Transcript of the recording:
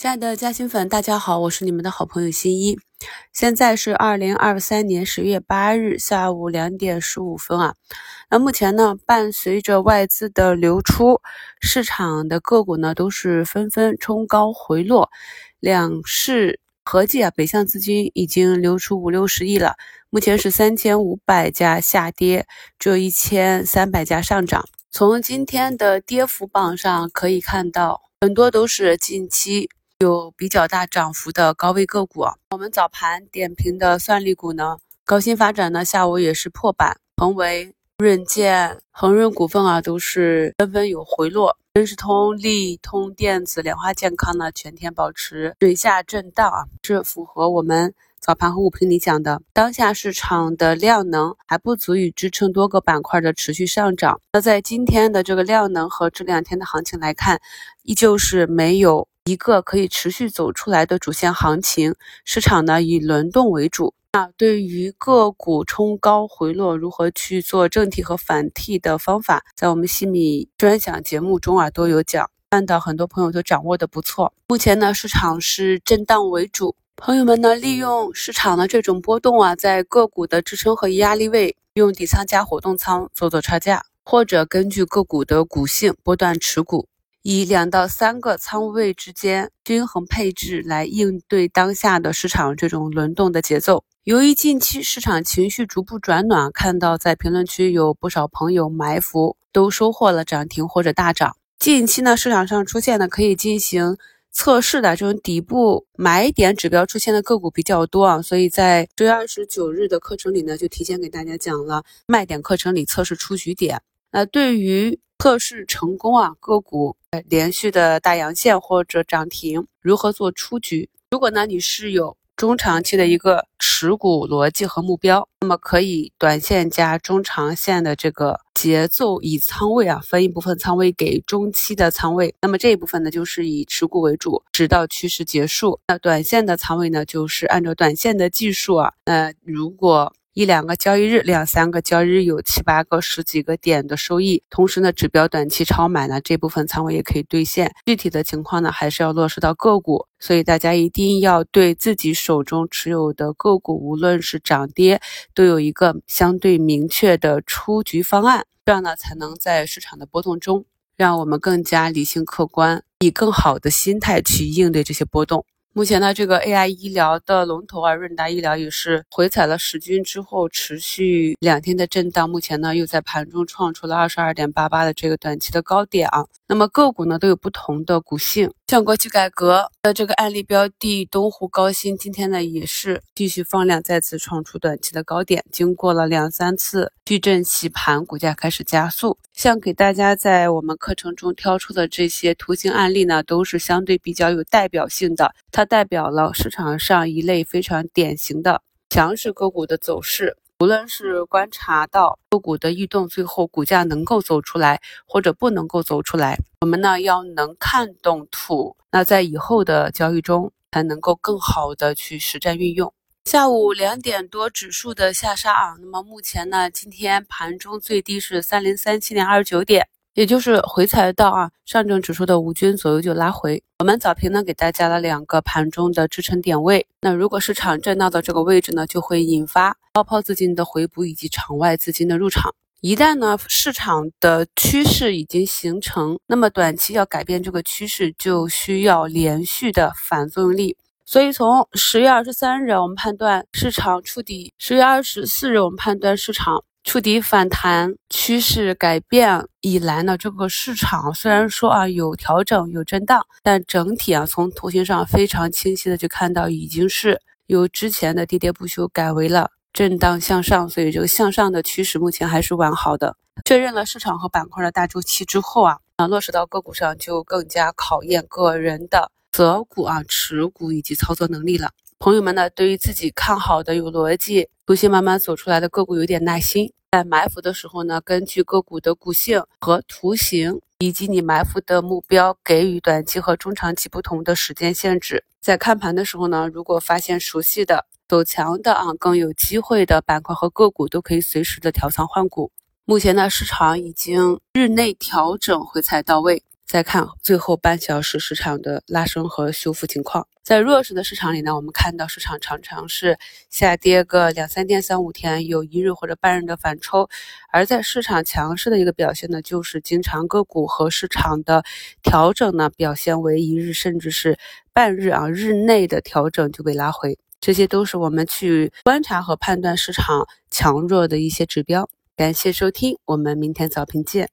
亲爱的嘉兴粉，大家好，我是你们的好朋友新一。现在是二零二三年十月八日下午两点十五分啊。那目前呢，伴随着外资的流出，市场的个股呢都是纷纷冲高回落，两市合计啊，北向资金已经流出五六十亿了。目前是三千五百家下跌，只有一千三百家上涨。从今天的跌幅榜上可以看到，很多都是近期。有比较大涨幅的高位个股，我们早盘点评的算力股呢，高新发展呢下午也是破板，恒维、润建、恒润股份啊都是纷纷有回落，人实通、利通电子、莲花健康呢全天保持水下震荡啊，这符合我们。早盘和午评里讲的，当下市场的量能还不足以支撑多个板块的持续上涨。那在今天的这个量能和这两天的行情来看，依旧是没有一个可以持续走出来的主线行情。市场呢以轮动为主。那对于个股冲高回落，如何去做正替和反替的方法，在我们西米专享节目中啊都有讲，看到很多朋友都掌握的不错。目前呢，市场是震荡为主。朋友们呢，利用市场的这种波动啊，在个股的支撑和压力位，用底仓加活动仓做做差价，或者根据个股的股性波段持股，以两到三个仓位之间均衡配置来应对当下的市场这种轮动的节奏。由于近期市场情绪逐步转暖，看到在评论区有不少朋友埋伏，都收获了涨停或者大涨。近期呢，市场上出现的可以进行。测试的这种底部买点指标出现的个股比较多啊，所以在十月二十九日的课程里呢，就提前给大家讲了卖点课程里测试出局点。那对于测试成功啊，个股连续的大阳线或者涨停，如何做出局？如果呢你是有。中长期的一个持股逻辑和目标，那么可以短线加中长线的这个节奏，以仓位啊分一部分仓位给中期的仓位，那么这一部分呢就是以持股为主，直到趋势结束。那短线的仓位呢，就是按照短线的技术啊，那如果。一两个交易日，两三个交易日有七八个、十几个点的收益，同时呢，指标短期超买呢，这部分仓位也可以兑现。具体的情况呢，还是要落实到个股，所以大家一定要对自己手中持有的个股，无论是涨跌，都有一个相对明确的出局方案，这样呢，才能在市场的波动中，让我们更加理性客观，以更好的心态去应对这些波动。目前呢，这个 AI 医疗的龙头啊，润达医疗也是回踩了十均之后，持续两天的震荡。目前呢，又在盘中创出了二十二点八八的这个短期的高点啊。那么个股呢，都有不同的股性，像国企改革的这个案例标的东湖高新，今天呢也是继续放量，再次创出短期的高点。经过了两三次矩阵洗盘，股价开始加速。像给大家在我们课程中挑出的这些图形案例呢，都是相对比较有代表性的。它代表了市场上一类非常典型的强势个股的走势。无论是观察到个股的异动，最后股价能够走出来，或者不能够走出来，我们呢要能看懂图，那在以后的交易中才能够更好的去实战运用。下午两点多，指数的下杀啊，那么目前呢，今天盘中最低是三零三七点二九点。也就是回踩到啊上证指数的五均左右就拉回。我们早评呢给大家了两个盘中的支撑点位。那如果市场震荡到这个位置呢，就会引发高抛资金的回补以及场外资金的入场。一旦呢市场的趋势已经形成，那么短期要改变这个趋势，就需要连续的反作用力。所以从十月二十三日我们判断市场触底，十月二十四日我们判断市场。触底反弹趋势改变以来呢，这个市场虽然说啊有调整有震荡，但整体啊从图形上非常清晰的就看到已经是由之前的跌跌不休改为了震荡向上，所以这个向上的趋势目前还是完好的。确认了市场和板块的大周期之后啊，啊落实到个股上就更加考验个人的择股啊持股以及操作能力了。朋友们呢，对于自己看好的有逻辑、图形慢慢走出来的个股有点耐心，在埋伏的时候呢，根据个股的股性和图形，以及你埋伏的目标，给予短期和中长期不同的时间限制。在看盘的时候呢，如果发现熟悉的、走强的啊，更有机会的板块和个股，都可以随时的调仓换股。目前呢，市场已经日内调整回踩到位。再看最后半小时市场的拉升和修复情况。在弱势的市场里呢，我们看到市场常常是下跌个两三天、三五天，有一日或者半日的反抽；而在市场强势的一个表现呢，就是经常个股和市场的调整呢，表现为一日甚至是半日啊，日内的调整就被拉回。这些都是我们去观察和判断市场强弱的一些指标。感谢收听，我们明天早评见。